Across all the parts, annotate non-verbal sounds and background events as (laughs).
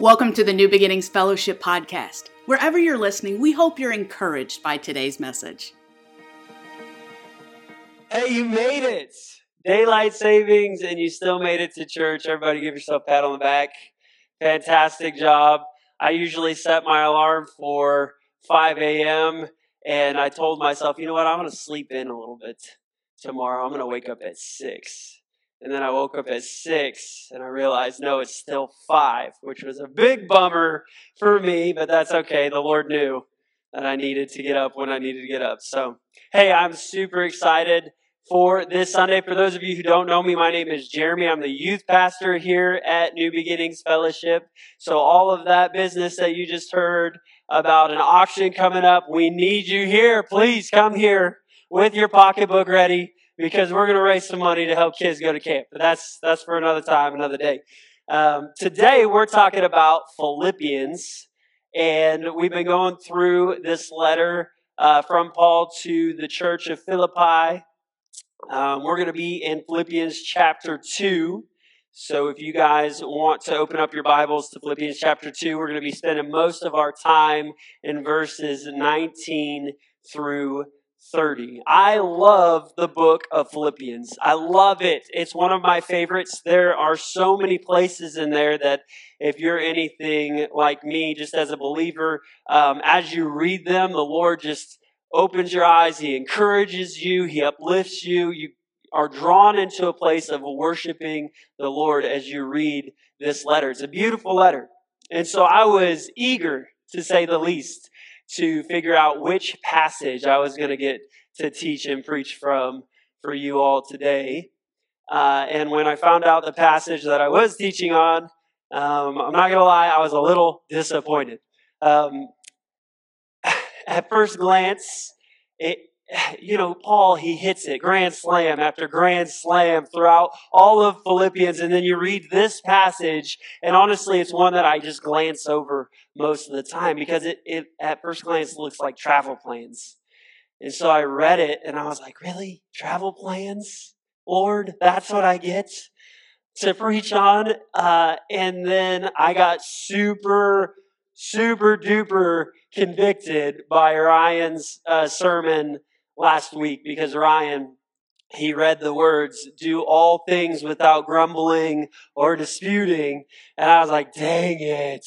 Welcome to the New Beginnings Fellowship podcast. Wherever you're listening, we hope you're encouraged by today's message. Hey, you made it! Daylight savings, and you still made it to church. Everybody give yourself a pat on the back. Fantastic job. I usually set my alarm for 5 a.m., and I told myself, you know what, I'm going to sleep in a little bit tomorrow. I'm going to wake up at 6. And then I woke up at six and I realized, no, it's still five, which was a big bummer for me, but that's okay. The Lord knew that I needed to get up when I needed to get up. So, hey, I'm super excited for this Sunday. For those of you who don't know me, my name is Jeremy. I'm the youth pastor here at New Beginnings Fellowship. So, all of that business that you just heard about an auction coming up, we need you here. Please come here with your pocketbook ready because we're going to raise some money to help kids go to camp. But that's that's for another time, another day. Um, today we're talking about Philippians, and we've been going through this letter uh, from Paul to the church of Philippi. Um, we're going to be in Philippians chapter two. So if you guys want to open up your Bibles to Philippians chapter 2, we're going to be spending most of our time in verses 19 through 30. I love the book of Philippians. I love it. It's one of my favorites. There are so many places in there that if you're anything like me, just as a believer, um, as you read them, the Lord just opens your eyes. He encourages you. He uplifts you. You are drawn into a place of worshiping the Lord as you read this letter. It's a beautiful letter. And so I was eager, to say the least, to figure out which passage I was going to get to teach and preach from for you all today. Uh, and when I found out the passage that I was teaching on, um, I'm not going to lie, I was a little disappointed. Um, (laughs) at first glance, it, you know, Paul, he hits it grand slam after grand slam throughout all of Philippians. And then you read this passage, and honestly, it's one that I just glance over most of the time because it, it at first glance looks like travel plans. And so I read it and I was like, really? Travel plans? Lord, that's what I get to preach on? Uh, and then I got super, super duper convicted by Ryan's uh, sermon last week because Ryan, he read the words, do all things without grumbling or disputing. And I was like, dang it.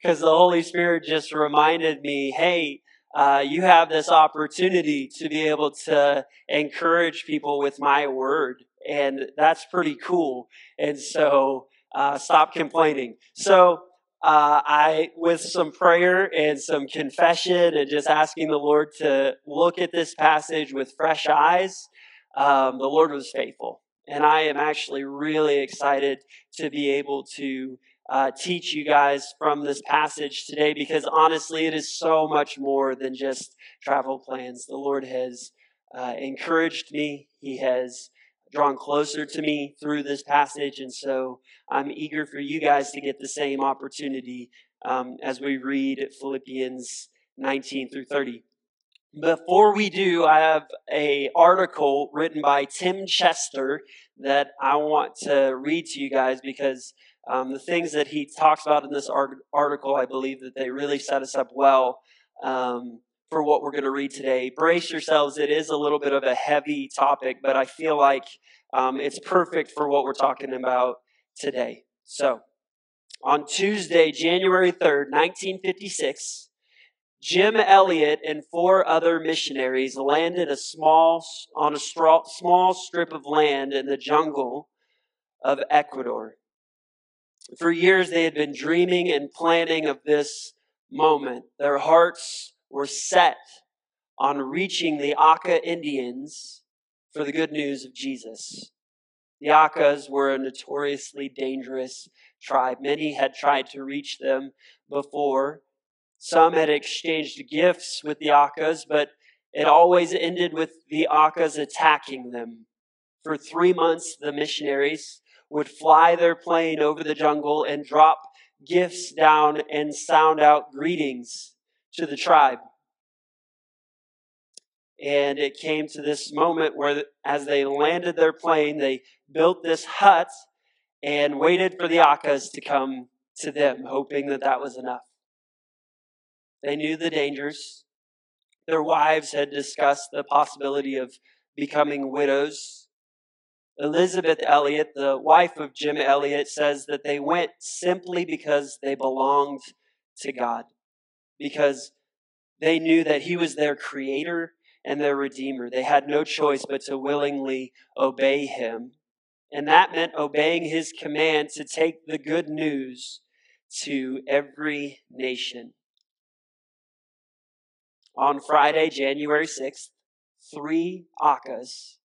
Because the Holy Spirit just reminded me, hey, uh, you have this opportunity to be able to encourage people with my word. And that's pretty cool. And so, uh, stop complaining. So, uh, I, with some prayer and some confession and just asking the Lord to look at this passage with fresh eyes, um, the Lord was faithful. And I am actually really excited to be able to uh, teach you guys from this passage today because honestly, it is so much more than just travel plans. The Lord has uh, encouraged me, He has drawn closer to me through this passage. And so I'm eager for you guys to get the same opportunity um, as we read Philippians 19 through 30. Before we do, I have a article written by Tim Chester that I want to read to you guys because um, the things that he talks about in this article, I believe that they really set us up well um, for what we're going to read today. Brace yourselves. It is a little bit of a heavy topic, but I feel like um, it's perfect for what we're talking about today. So, on Tuesday, January 3rd, 1956, Jim Elliot and four other missionaries landed a small, on a small strip of land in the jungle of Ecuador. For years, they had been dreaming and planning of this moment. Their hearts were set on reaching the Auca Indians for the good news of Jesus. The Aucas were a notoriously dangerous tribe. Many had tried to reach them before. Some had exchanged gifts with the Aucas, but it always ended with the Aucas attacking them. For three months, the missionaries would fly their plane over the jungle and drop gifts down and sound out greetings to the tribe. And it came to this moment where, as they landed their plane, they built this hut and waited for the Aucas to come to them, hoping that that was enough. They knew the dangers. Their wives had discussed the possibility of becoming widows. Elizabeth Elliot, the wife of Jim Elliot, says that they went simply because they belonged to God, because they knew that He was their creator and their redeemer. They had no choice but to willingly obey Him. And that meant obeying His command to take the good news to every nation. On Friday, January 6th, three Aucas,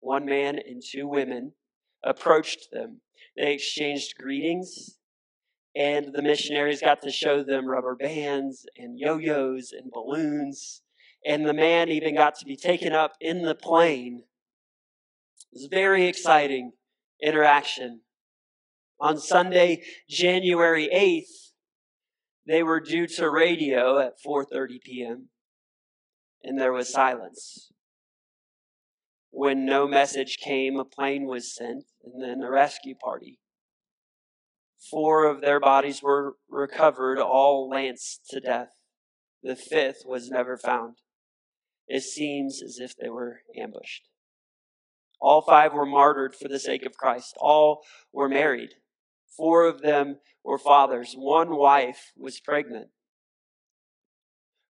one man and two women, approached them. They exchanged greetings, and the missionaries got to show them rubber bands and yo yo's and balloons. And the man even got to be taken up in the plane. It was very exciting interaction. On Sunday, January 8th, they were due to radio at 4:30 p.m. and there was silence. When no message came, a plane was sent and then a rescue party. Four of their bodies were recovered, all lanced to death. The fifth was never found. It seems as if they were ambushed. All five were martyred for the sake of Christ. All were married. Four of them were fathers. One wife was pregnant.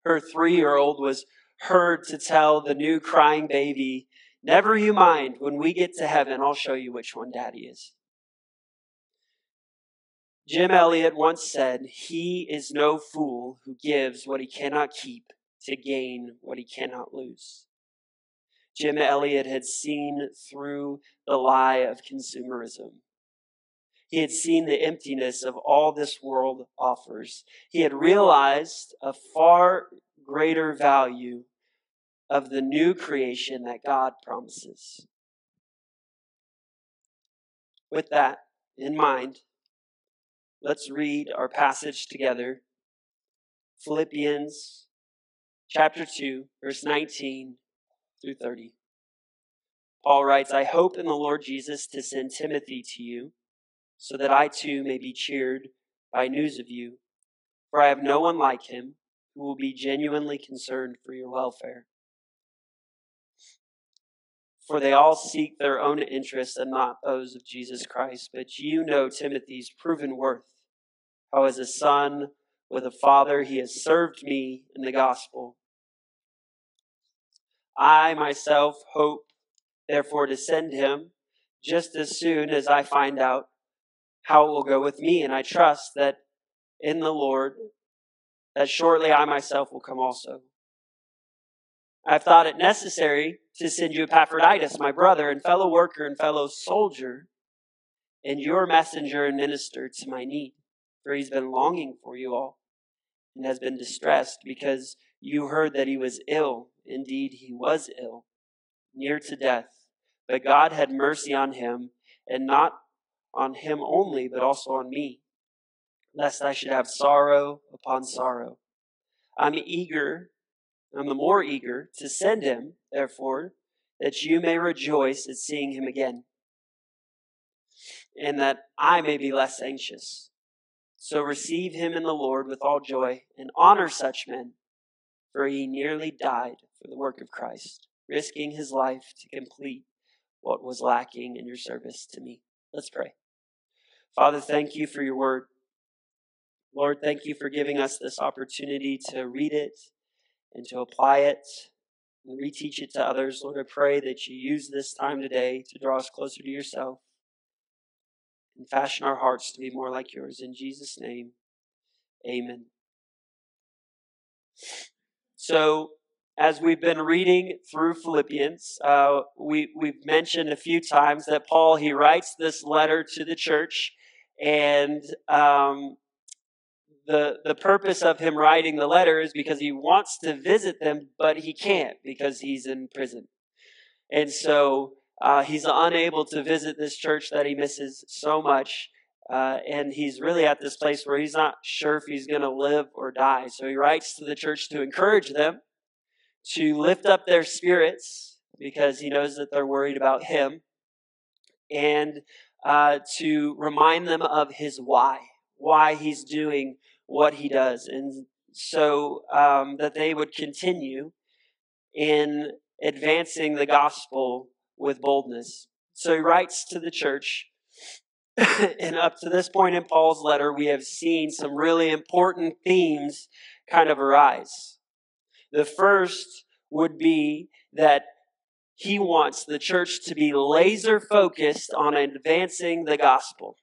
Her three year old was heard to tell the new crying baby, Never you mind, when we get to heaven, I'll show you which one daddy is. Jim Elliot once said, He is no fool who gives what he cannot keep to gain what he cannot lose. Jim Elliot had seen through the lie of consumerism. He had seen the emptiness of all this world offers. He had realized a far greater value of the new creation that God promises. With that in mind, let's read our passage together. Philippians chapter 2, verse 19 through 30. Paul writes, I hope in the Lord Jesus to send Timothy to you so that I too may be cheered by news of you. For I have no one like him who will be genuinely concerned for your welfare. For they all seek their own interests and not those of Jesus Christ. But you know Timothy's proven worth, how as a son with a father he has served me in the gospel. I myself hope, therefore, to send him just as soon as I find out how it will go with me. And I trust that in the Lord, that shortly I myself will come also. I've thought it necessary to send you Epaphroditus, my brother and fellow worker and fellow soldier, and your messenger and minister to my need. For he's been longing for you all and has been distressed because you heard that he was ill. Indeed, he was ill, near to death. But God had mercy on him, and not on him only, but also on me, lest I should have sorrow upon sorrow. I'm eager, I'm the more eager to send him, therefore, that you may rejoice at seeing him again, and that I may be less anxious. So receive him in the Lord with all joy, and honor such men, for he nearly died for the work of Christ, risking his life to complete what was lacking in your service to me. Let's pray. Father, thank you for your word. Lord, thank you for giving us this opportunity to read it and to apply it and reteach it to others. Lord, I pray that you use this time today to draw us closer to yourself and fashion our hearts to be more like yours. In Jesus' name, amen. So, as we've been reading through Philippians, uh, we, we've mentioned a few times that Paul, he writes this letter to the church and um, the the purpose of him writing the letter is because he wants to visit them, but he can't because he's in prison, and so uh, he's unable to visit this church that he misses so much. Uh, and he's really at this place where he's not sure if he's going to live or die. So he writes to the church to encourage them, to lift up their spirits, because he knows that they're worried about him, and uh, to remind them of his why. why he's doing what he does. And so um, that they would continue in advancing the gospel with boldness. So he writes to the church. (laughs) and up to this point in Paul's letter, we have seen some really important themes kind of arise. The first would be that he wants the church to be laser focused on advancing the gospel.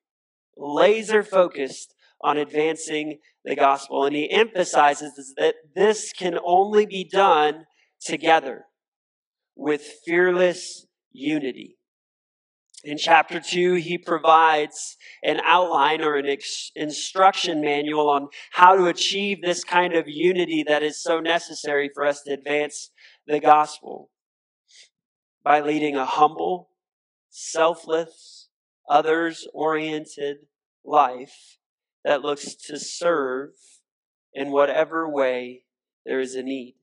Laser focused on advancing the gospel. And he emphasizes that this can only be done together with fearless unity. In chapter 2, he provides an outline or an instruction manual on how to achieve this kind of unity that is so necessary for us to advance the gospel by leading a humble, selfless, others oriented life that looks to serve in whatever way there is a need.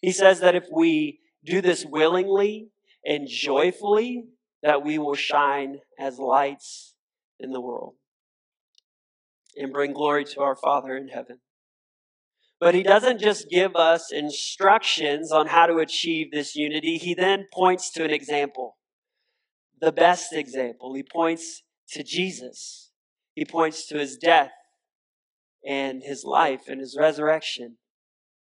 He says that if we do this willingly and joyfully, that we will shine as lights in the world and bring glory to our Father in heaven. But he doesn't just give us instructions on how to achieve this unity. He then points to an example, the best example. He points to Jesus. He points to his death and his life and his resurrection.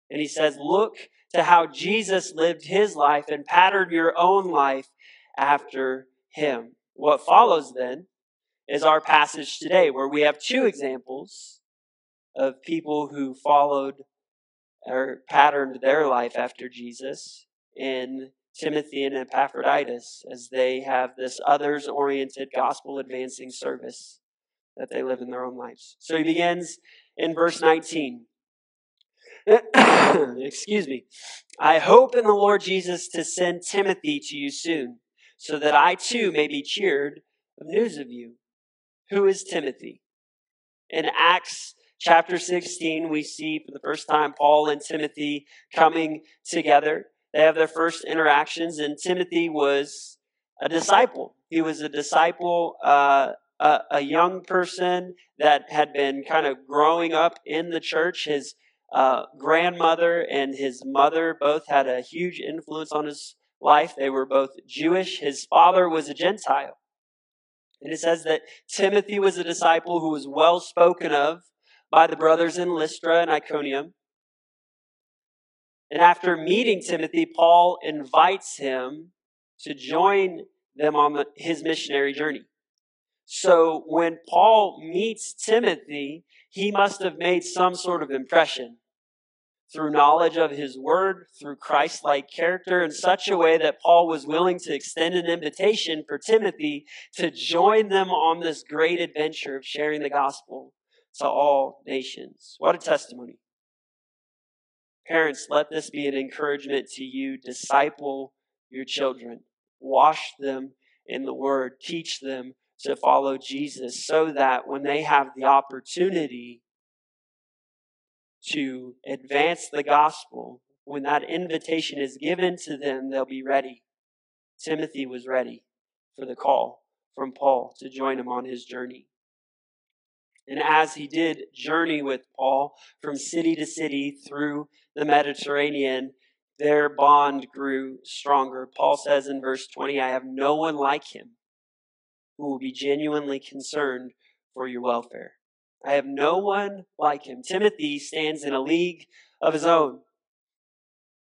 And he says, Look to how Jesus lived his life and pattern your own life after him. What follows then is our passage today, where we have two examples of people who followed or patterned their life after Jesus in Timothy and Epaphroditus as they have this others oriented gospel advancing service that they live in their own lives. So he begins in verse 19. (coughs) Excuse me. I hope in the Lord Jesus to send Timothy to you soon, so that I too may be cheered of news of you. Who is Timothy? In Acts chapter 16, we see for the first time Paul and Timothy coming together. They have their first interactions, and Timothy was a disciple. He was a disciple, uh, a, a, young person that had been kind of growing up in the church. His uh, grandmother and his mother both had a huge influence on his life. They were both Jewish. His father was a Gentile. And it says that Timothy was a disciple who was well spoken of by the brothers in Lystra and Iconium. And after meeting Timothy, Paul invites him to join them on the, his missionary journey. So when Paul meets Timothy, he must have made some sort of impression through knowledge of his word, through Christ like character, in such a way that Paul was willing to extend an invitation for Timothy to join them on this great adventure of sharing the gospel to all nations. What a testimony. Parents, let this be an encouragement to you. Disciple your children, wash them in the word, teach them to follow Jesus so that when they have the opportunity to advance the gospel, when that invitation is given to them, they'll be ready. Timothy was ready for the call from Paul to join him on his journey. And as he did journey with Paul from city to city through the Mediterranean, their bond grew stronger. Paul says in verse 20, I have no one like him who will be genuinely concerned for your welfare. I have no one like him. Timothy stands in a league of his own.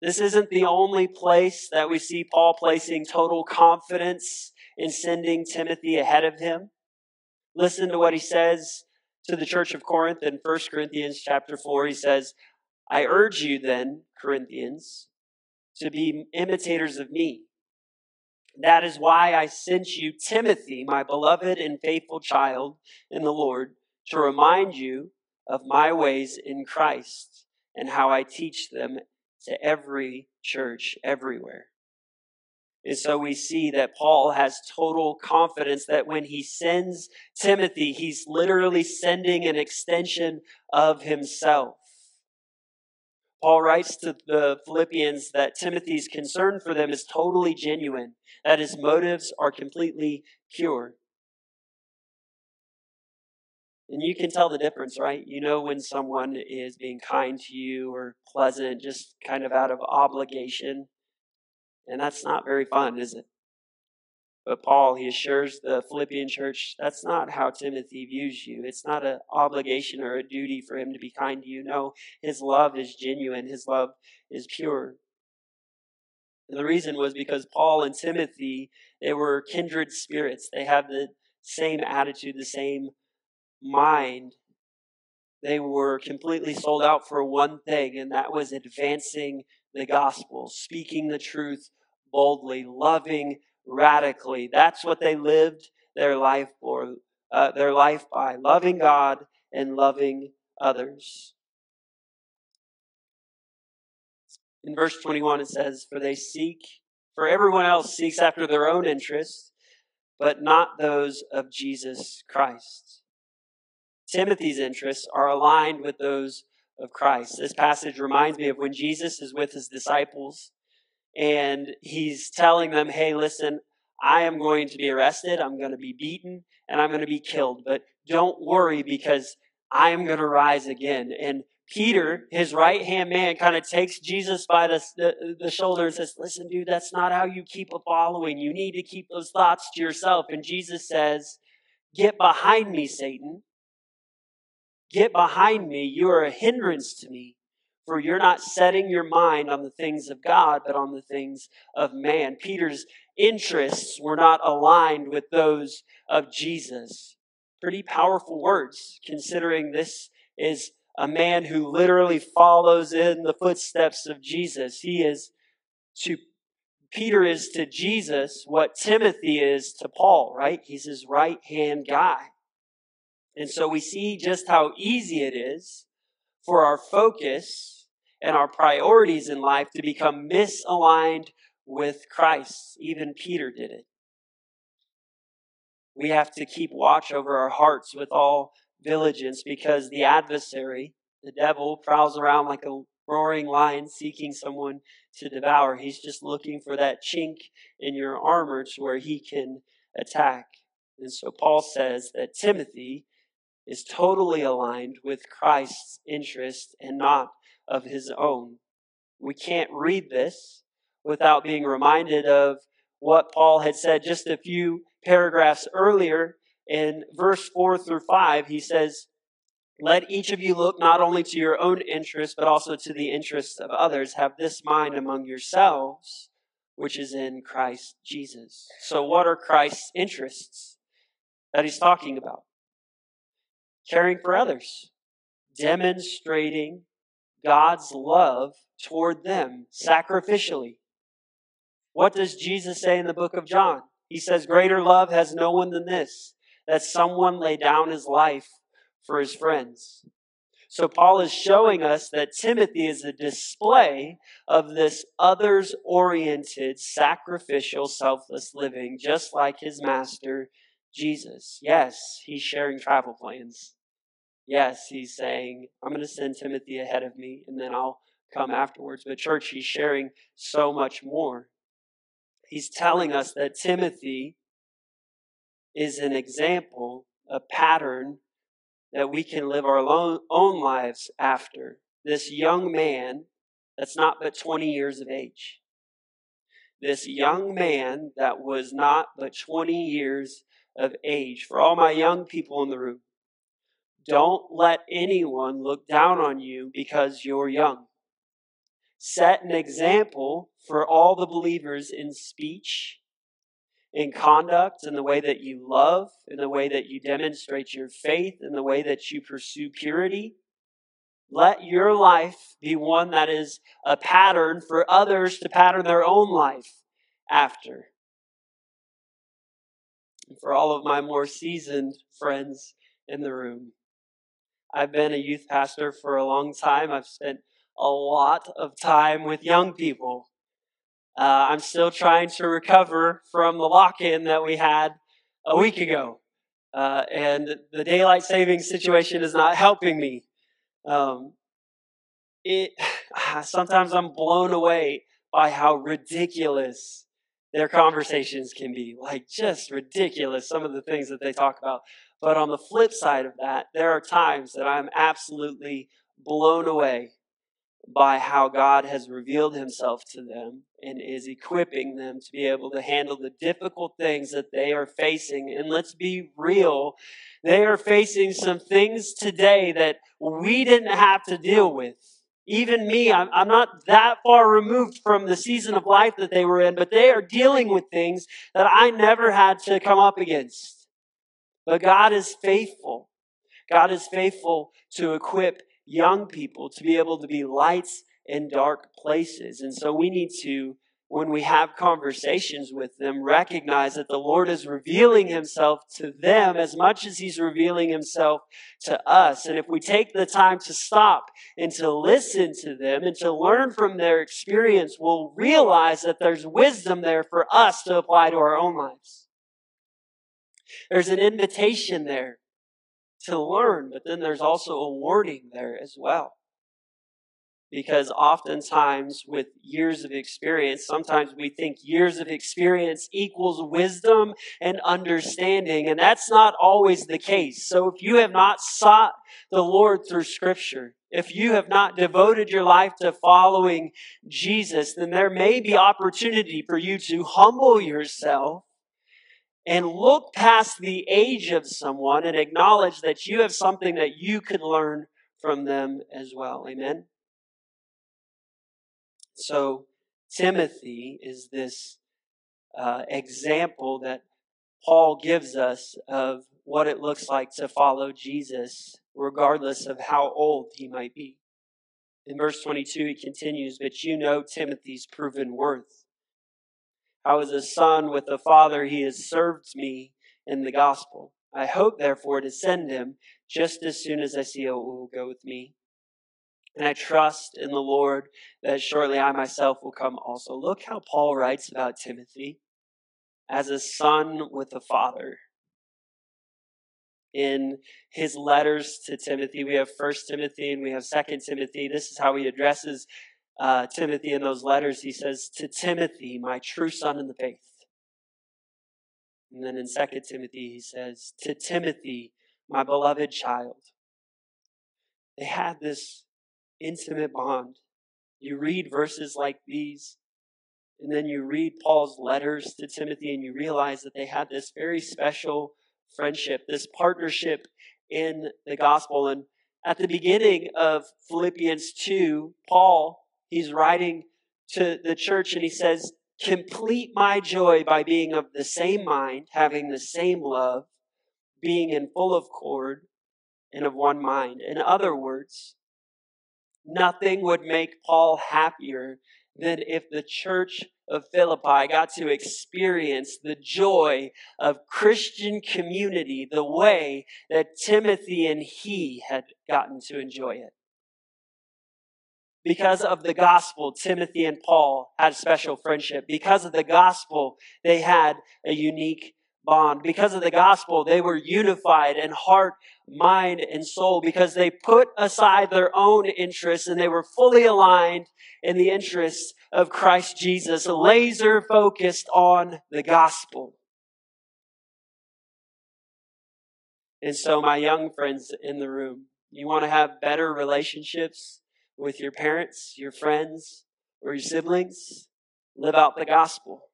This isn't the only place that we see Paul placing total confidence in sending Timothy ahead of him. Listen to what he says to the church of Corinth in 1 Corinthians chapter 4. He says, I urge you then, Corinthians, to be imitators of me. That is why I sent you Timothy, my beloved and faithful child in the Lord, to remind you of my ways in Christ and how I teach them to every church everywhere. And so we see that Paul has total confidence that when he sends Timothy, he's literally sending an extension of himself. Paul writes to the Philippians that Timothy's concern for them is totally genuine, that his motives are completely pure. And you can tell the difference, right? You know when someone is being kind to you or pleasant, just kind of out of obligation. And that's not very fun, is it? But Paul, he assures the Philippian church, that's not how Timothy views you. It's not an obligation or a duty for him to be kind to you. No, his love is genuine, his love is pure. And the reason was because Paul and Timothy, they were kindred spirits. They have the same attitude, the same mind. They were completely sold out for one thing, and that was advancing the gospel, speaking the truth boldly, loving radically. That's what they lived their life for, uh, their life by, loving God and loving others. In verse 21, it says, For they seek, for everyone else seeks after their own interests, but not those of Jesus Christ. Timothy's interests are aligned with those of Christ. This passage reminds me of when Jesus is with his disciples and he's telling them, hey, listen, I am going to be arrested, I'm going to be beaten, and I'm going to be killed. But don't worry because I am going to rise again. And Peter, his right hand man, kind of takes Jesus by the, the, the, shoulder and says, Listen, dude, that's not how you keep a following. You need to keep those thoughts to yourself. And Jesus says, Get behind me, Satan. Get behind me. You are a hindrance to me. For you're not setting your mind on the things of God, but on the things of man. Peter's interests were not aligned with those of Jesus. Pretty powerful words, considering this is a man who literally follows in the footsteps of Jesus. He is to Peter is to Jesus what Timothy is to Paul, right? He's his right hand guy. And so we see just how easy it is for our focus and our priorities in life to become misaligned with Christ. Even Peter did it. We have to keep watch over our hearts with all diligence because the adversary, the devil, prowls around like a roaring lion seeking someone to devour. He's just looking for that chink in your armor to where he can attack. And so Paul says that Timothy is totally aligned with Christ's interest and not of his own. We can't read this without being reminded of what Paul had said just a few paragraphs earlier in verse 4 through 5. He says, Let each of you look not only to your own interests, but also to the interests of others. Have this mind among yourselves, which is in Christ Jesus. So, what are Christ's interests that he's talking about? caring for others, demonstrating God's love toward them sacrificially. What does Jesus say in the book of John? He says, Greater love has no one than this, that someone lay down his life for his friends. So Paul is showing us that Timothy is a display of this others oriented, sacrificial, selfless living, just like his master, Jesus. Yes, he's sharing travel plans. Yes, he's saying, I'm going to send Timothy ahead of me and then I'll come afterwards. But, church, he's sharing so much more. He's telling us that Timothy is an example, a pattern that we can live our own lives after. This young man that's not but 20 years of age. This young man that was not but 20 years of age. For all my young people in the room, don't let anyone look down on you because you're young. Set an example for all the believers in speech, in conduct, in the way that you love, in the way that you demonstrate your faith, in the way that you pursue purity. Let your life be one that is a pattern for others to pattern their own life after. And for all of my more seasoned friends in the room, I've been a youth pastor for a long time. I've spent a lot of time with young people. Uh, I'm still trying to recover from the lock in that we had a week ago. Uh, and the daylight saving situation is not helping me. Um, it (sighs) sometimes I'm blown away by how ridiculous their conversations can be. Like just ridiculous. Some of the things that they talk about. But on the flip side of that, there are times that I'm absolutely blown away by how God has revealed himself to them and is equipping them to be able to handle the difficult things that they are facing. And let's be real, they are facing some things today that we didn't have to deal with. Even me, I'm, I'm not that far removed from the season of life that they were in, but they are dealing with things that I never had to come up against. But God is faithful. God is faithful to equip young people to be able to be lights in dark places. And so we need to, when we have conversations with them, recognize that the Lord is revealing himself to them as much as he's revealing himself to us. And if we take the time to stop and to listen to them and to learn from their experience, we'll realize that there's wisdom there for us to apply to our own lives. There's an invitation there to learn, but then there's also a warning there as well. Because oftentimes, with years of experience, sometimes we think years of experience equals wisdom and understanding, and that's not always the case. So, if you have not sought the Lord through Scripture, if you have not devoted your life to following Jesus, then there may be opportunity for you to humble yourself and look past the age of someone and acknowledge that you have something that you could learn from them as well. Amen? So, Timothy is this uh, example that Paul gives us of what it looks like to follow Jesus, regardless of how old he might be. In verse 22, he continues, But you know Timothy's proven worth I was a son with the father. He has served me in the gospel. I hope, therefore, to send him just as soon as I see it will go with me. And I trust in the Lord that shortly I myself will come also. Look how Paul writes about Timothy as a son with a father. In his letters to Timothy, we have First Timothy and we have Second Timothy. This is how he addresses uh, Timothy in those letters, he says, To Timothy, my true son in the faith. And then in Second Timothy, he says, To Timothy, my beloved child. They had this intimate bond. You read verses like these, and then you read Paul's letters to Timothy, and you realize that they had this very special friendship, this partnership in the gospel. And at the beginning of Philippians 2, Paul he's writing to the church and he says, Complete my joy by being of the same mind, having the same love, being in full of accord and of one mind. In other words, nothing would make Paul happier than if the church of Philippi got to experience the joy of Christian community the way that Timothy and he had gotten to enjoy it because of the gospel, Timothy and Paul had a special friendship. Because of the gospel, they had a unique bond. Because of the gospel, they were unified in heart, mind, and soul because they put aside their own interests and they were fully aligned in the interests of Christ Jesus, laser focused on the gospel. And so, my young friends in the room, you want to have better relationships? With your parents, your friends, or your siblings, live out the gospel.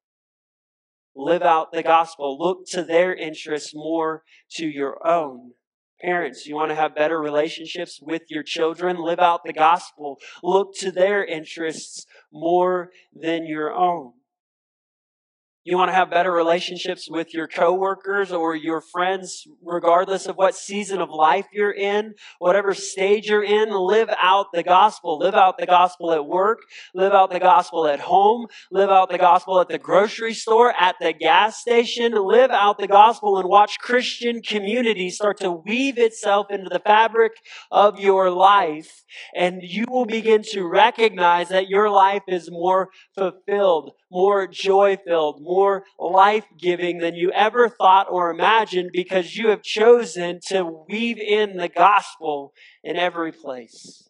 Live out the gospel. Look to their interests more to your own. Parents, you want to have better relationships with your children? Live out the gospel. Look to their interests more than your own. You want to have better relationships with your coworkers or your friends, regardless of what season of life you're in, whatever stage you're in, live out the gospel. Live out the gospel at work, live out the gospel at home, live out the gospel at the grocery store, at the gas station, live out the gospel and watch Christian community start to weave itself into the fabric of your life. And you will begin to recognize that your life is more fulfilled, more joy filled, more life giving than you ever thought or imagined because you have chosen to weave in the gospel in every place.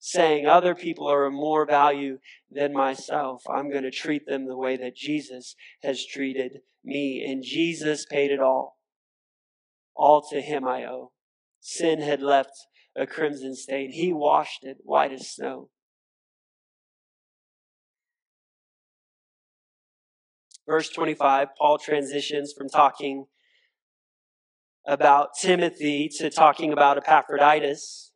Saying other people are of more value than myself. I'm going to treat them the way that Jesus has treated me. And Jesus paid it all. all to him I owe. Sin had left a crimson stain. He washed it white as snow. Verse 25, Paul transitions from talking about Timothy to talking about Epaphroditus.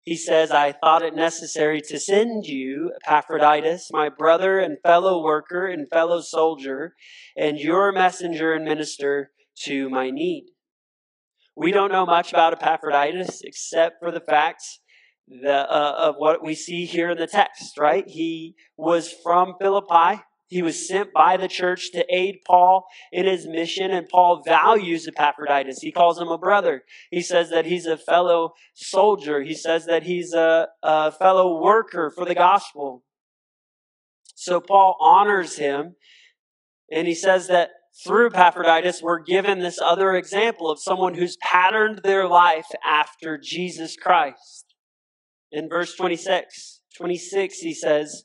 He says, I thought it necessary to send you, Epaphroditus, my brother and fellow worker and fellow soldier, and your messenger and minister to my need. We don't know much about Epaphroditus except for the facts the, uh, of what we see here in the text, right? He was from Philippi. He was sent by the church to aid Paul in his mission, and Paul values Epaphroditus. He calls him a brother. He says that he's a fellow soldier. He says that he's a, a fellow worker for the gospel. So Paul honors him, and he says that through Epaphroditus, we're given this other example of someone who's patterned their life after Jesus Christ. In verse 26, 26, he says,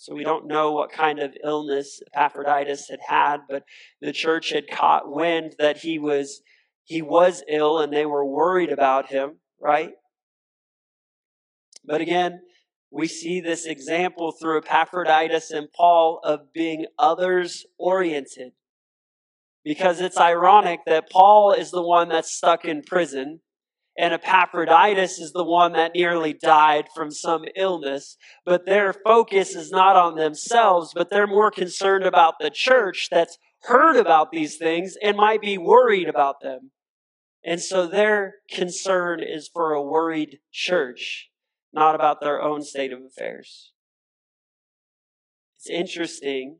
So we don't know what kind of illness Epaphroditus had had, but the church had caught wind that he was he was ill and they were worried about him, right? But again, we see this example through Epaphroditus and Paul of being others oriented because it's ironic that Paul is the one that's stuck in prison and Epaphroditus is the one that nearly died from some illness, but their focus is not on themselves, but they're more concerned about the church that's heard about these things and might be worried about them. And so their concern is for a worried church, not about their own state of affairs. It's interesting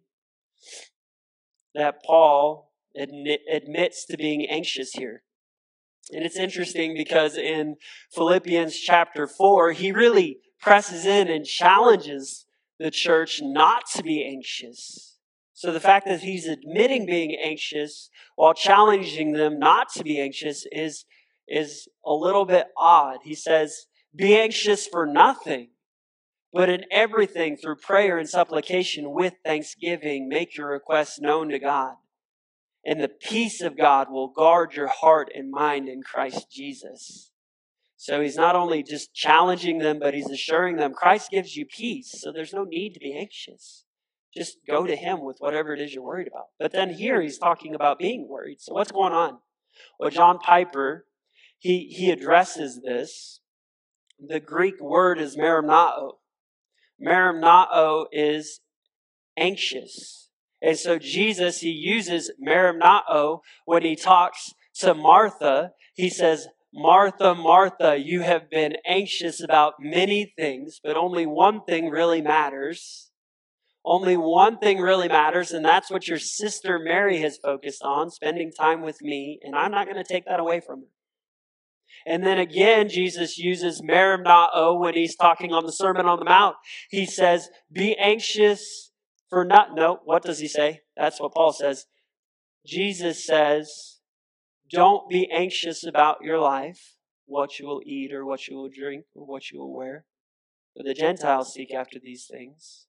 that Paul admit, admits to being anxious here. And it's interesting because in Philippians chapter 4, he really presses in and challenges the church not to be anxious. So the fact that he's admitting being anxious while challenging them not to be anxious is, is a little bit odd. He says, Be anxious for nothing, but in everything through prayer and supplication with thanksgiving, make your requests known to God and the peace of God will guard your heart and mind in Christ Jesus. So he's not only just challenging them, but he's assuring them Christ gives you peace, so there's no need to be anxious. Just go to him with whatever it is you're worried about. But then here he's talking about being worried. So what's going on? Well, John Piper, he, he addresses this. The Greek word is merimnao. Merimnao is anxious. And so Jesus, he uses merimnao when he talks to Martha. He says, Martha, Martha, you have been anxious about many things, but only one thing really matters. Only one thing really matters, and that's what your sister Mary has focused on, spending time with me, and I'm not going to take that away from her. And then again, Jesus uses merimnao when he's talking on the Sermon on the Mount. He says, Be anxious for not, no, what does he say? That's what Paul says. Jesus says, don't be anxious about your life, what you will eat or what you will drink or what you will wear. For the Gentiles seek after these things.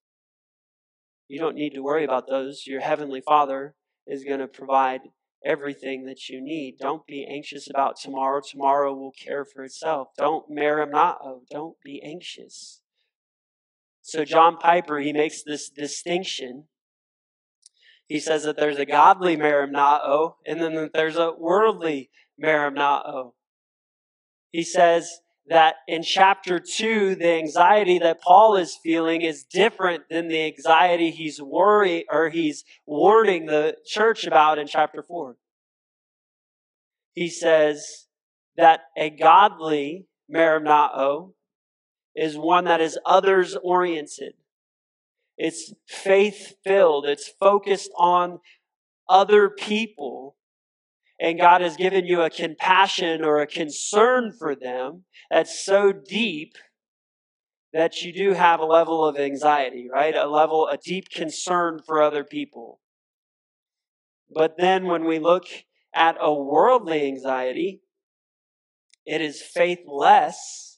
You don't need to worry about those. Your heavenly Father is going to provide everything that you need. Don't be anxious about tomorrow. Tomorrow will care for itself. Don't merimnao. Oh, don't be anxious. So John Piper, he makes this distinction. He says that there's a godly merimnao and then there's a worldly merimnao. He says that in chapter 2, the anxiety that Paul is feeling is different than the anxiety he's worrying or he's warning the church about in chapter 4. He says that a godly merimnao is one that is others oriented. It's faith filled. It's focused on other people. And God has given you a compassion or a concern for them that's so deep that you do have a level of anxiety, right? A level, a deep concern for other people. But then when we look at a worldly anxiety, it is faithless,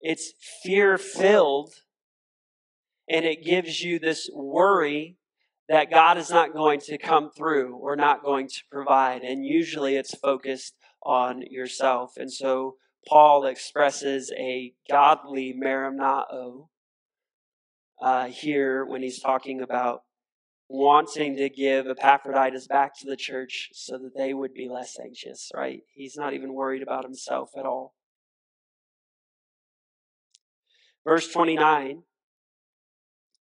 it's fear filled, and it gives you this worry that God is not going to come through or not going to provide. And usually it's focused on yourself. And so Paul expresses a godly merimnao uh, here when he's talking about wanting to give Epaphroditus back to the church so that they would be less anxious, right? He's not even worried about himself at all. Verse 29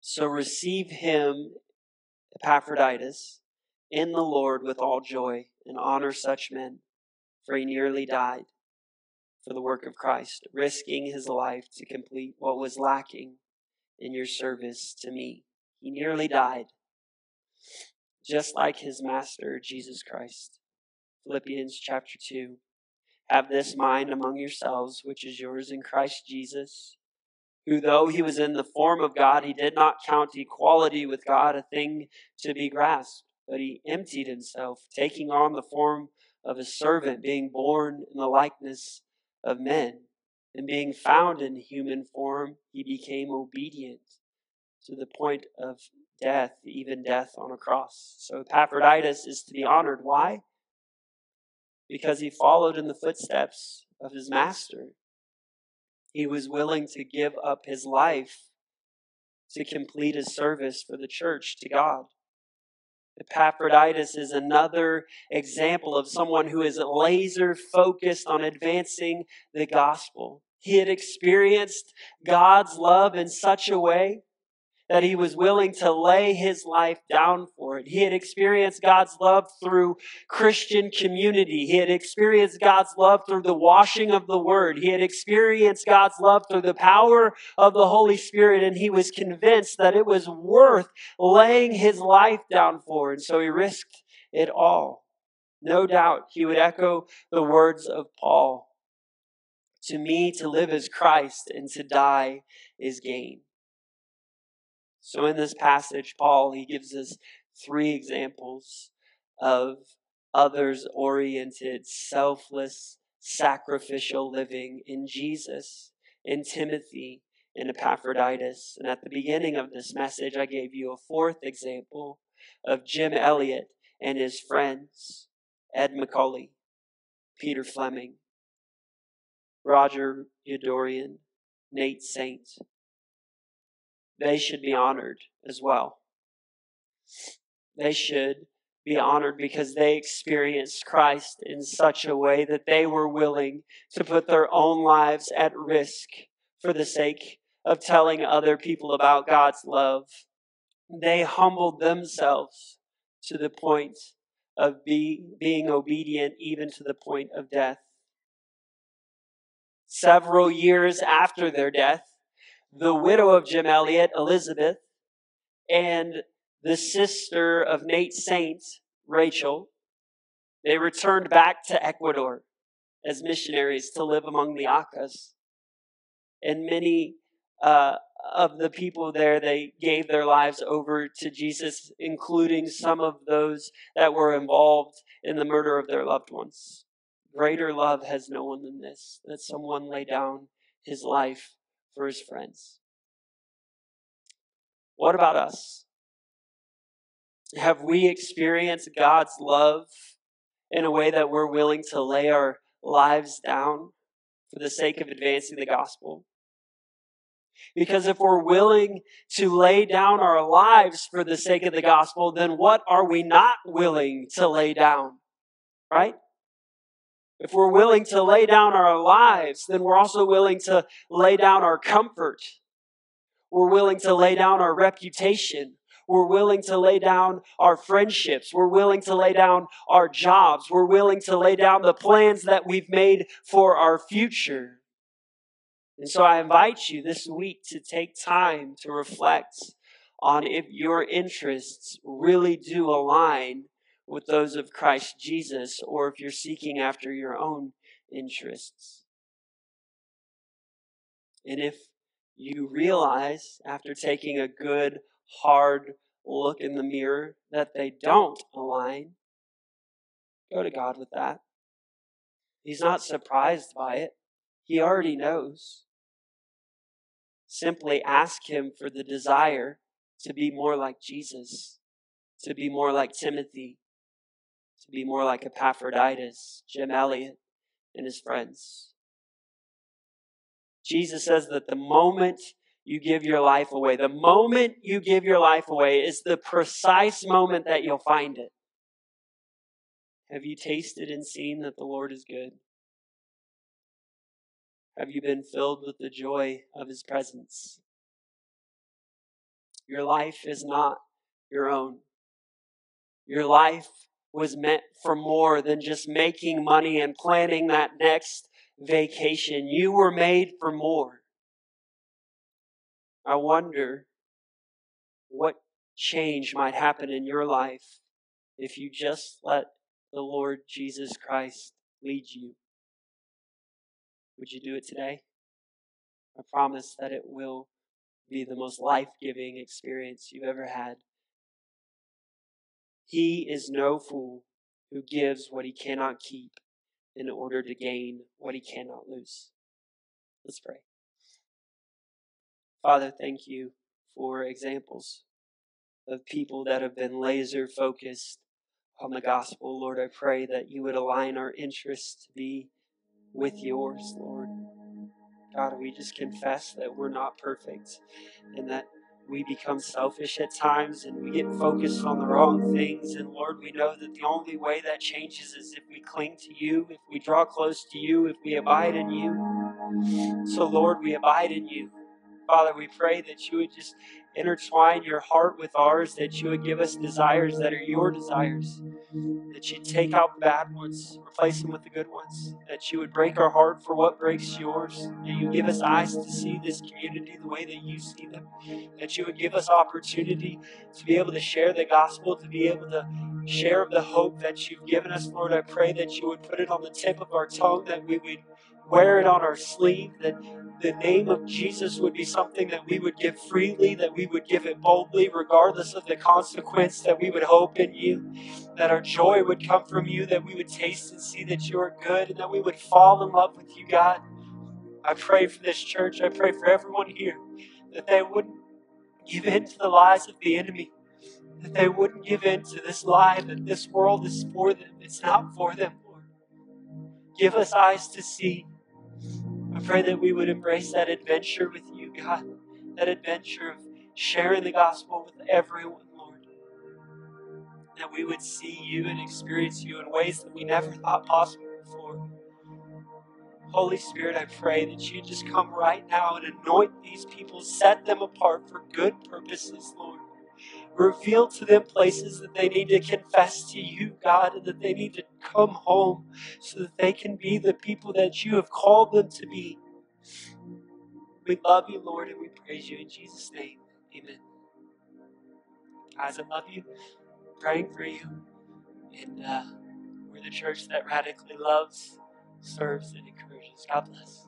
So receive him, Epaphroditus, in the Lord with all joy and honor such men, for he nearly died for the work of Christ, risking his life to complete what was lacking in your service to me. He nearly died, just like his master, Jesus Christ. Philippians chapter 2. Have this mind among yourselves, which is yours in Christ Jesus, who, though he was in the form of God, he did not count equality with God a thing to be grasped, but he emptied himself, taking on the form of a servant, being born in the likeness of men. And being found in human form, he became obedient to the point of death, even death on a cross. So Epaphroditus is to be honored. Why? Because he followed in the footsteps of his master. He was willing to give up his life to complete his service for the church to God. Epaphroditus is another example of someone who is laser focused on advancing the gospel. He had experienced God's love in such a way that he was willing to lay his life down for it. He had experienced God's love through Christian community. He had experienced God's love through the washing of the word. He had experienced God's love through the power of the Holy Spirit, and he was convinced that it was worth laying his life down for. And so he risked it all. No doubt he would echo the words of Paul. To me, to live is Christ, and to die is gain. So in this passage, Paul, he gives us three examples of others oriented, selfless, sacrificial living in Jesus, in Timothy, in Epaphroditus. And at the beginning of this message, I gave you a fourth example of Jim Elliot and his friends, Ed McCully, Peter Fleming, Roger Youderian, Nate Saint, they should be honored as well. They should be honored because they experienced Christ in such a way that they were willing to put their own lives at risk for the sake of telling other people about God's love. They humbled themselves to the point of be, being obedient, even to the point of death. Several years after their death, the widow of Jim Elliot, Elizabeth, and the sister of Nate Saint, Rachel, they returned back to Ecuador as missionaries to live among the Aucas. And many uh, of the people there, they gave their lives over to Jesus, including some of those that were involved in the murder of their loved ones. Greater love has no one than this, that someone lay down his life for his friends. What about us? Have we experienced God's love in a way that we're willing to lay our lives down for the sake of advancing the gospel? Because if we're willing to lay down our lives for the sake of the gospel, then what are we not willing to lay down? Right? If we're willing to lay down our lives, then we're also willing to lay down our comfort. We're willing to lay down our reputation. We're willing to lay down our friendships. We're willing to lay down our jobs. We're willing to lay down the plans that we've made for our future. And so I invite you this week to take time to reflect on if your interests really do align with those of Christ Jesus or if you're seeking after your own interests. And if you realize after taking a good, hard look in the mirror that they don't align, go to God with that. He's not surprised by it, He already knows. Simply ask Him for the desire to be more like Jesus, to be more like Timothy, to be more like Epaphroditus, Jim Elliot, and his friends. Jesus says that the moment you give your life away, the moment you give your life away is the precise moment that you'll find it. Have you tasted and seen that the Lord is good? Have you been filled with the joy of his presence? Your life is not your own. Your life was meant for more than just making money and planning that next vacation. You were made for more. I wonder what change might happen in your life if you just let the Lord Jesus Christ lead you. Would you do it today? I promise that it will be the most life giving experience you've ever had. He is no fool who gives what he cannot keep in order to gain what he cannot lose. Let's pray. Father, thank you for examples of people that have been laser focused on the gospel. Lord, I pray that you would align our interests to be with yours, Lord. God, we just confess that we're not perfect and that we become selfish at times and we get focused on the wrong things. And Lord, we know that the only way that changes is if we cling to you, if we draw close to you, if we abide in you. So, Lord, we abide in you. Father, we pray that you would just intertwine your heart with ours, that you would give us desires that are your desires, that you'd take out bad ones, replace them with the good ones, that you would break our heart for what breaks yours, that you give us eyes to see this community the way that you see them, that you would give us opportunity to be able to share the gospel, to be able to share the hope that you've given us, Lord. I pray that you would put it on the tip of our tongue, that we would wear it on our sleeve, that the name of Jesus would be something that we would give freely, that we would give it boldly, regardless of the consequence, that we would hope in you, that our joy would come from you, that we would taste and see that you are good, and that we would fall in love with you, God. I pray for this church. I pray for everyone here that they wouldn't give in to the lies of the enemy, that they wouldn't give in to this lie that this world is for them. It's not for them, Lord. Give us eyes to see I pray that we would embrace that adventure with you, God, that adventure of sharing the gospel with everyone, Lord. That we would see you and experience you in ways that we never thought possible before. Holy Spirit, I pray that you just come right now and anoint these people, set them apart for good purposes, Lord. Reveal to them places that they need to confess to you, God, and that they need to come home so that they can be the people that you have called them to be. We love you, Lord, and we praise you in Jesus' name. Amen. Guys, I love you. praying for you. And uh, we're the church that radically loves, serves, and encourages. God bless.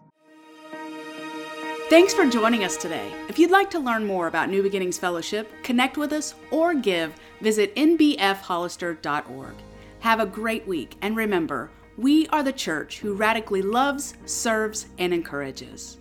Thanks for joining us today. If you'd like to learn more about New Beginnings Fellowship, connect with us, or give, visit nbfhollister.org. Have a great week, and remember, we are the church who radically loves, serves, and encourages.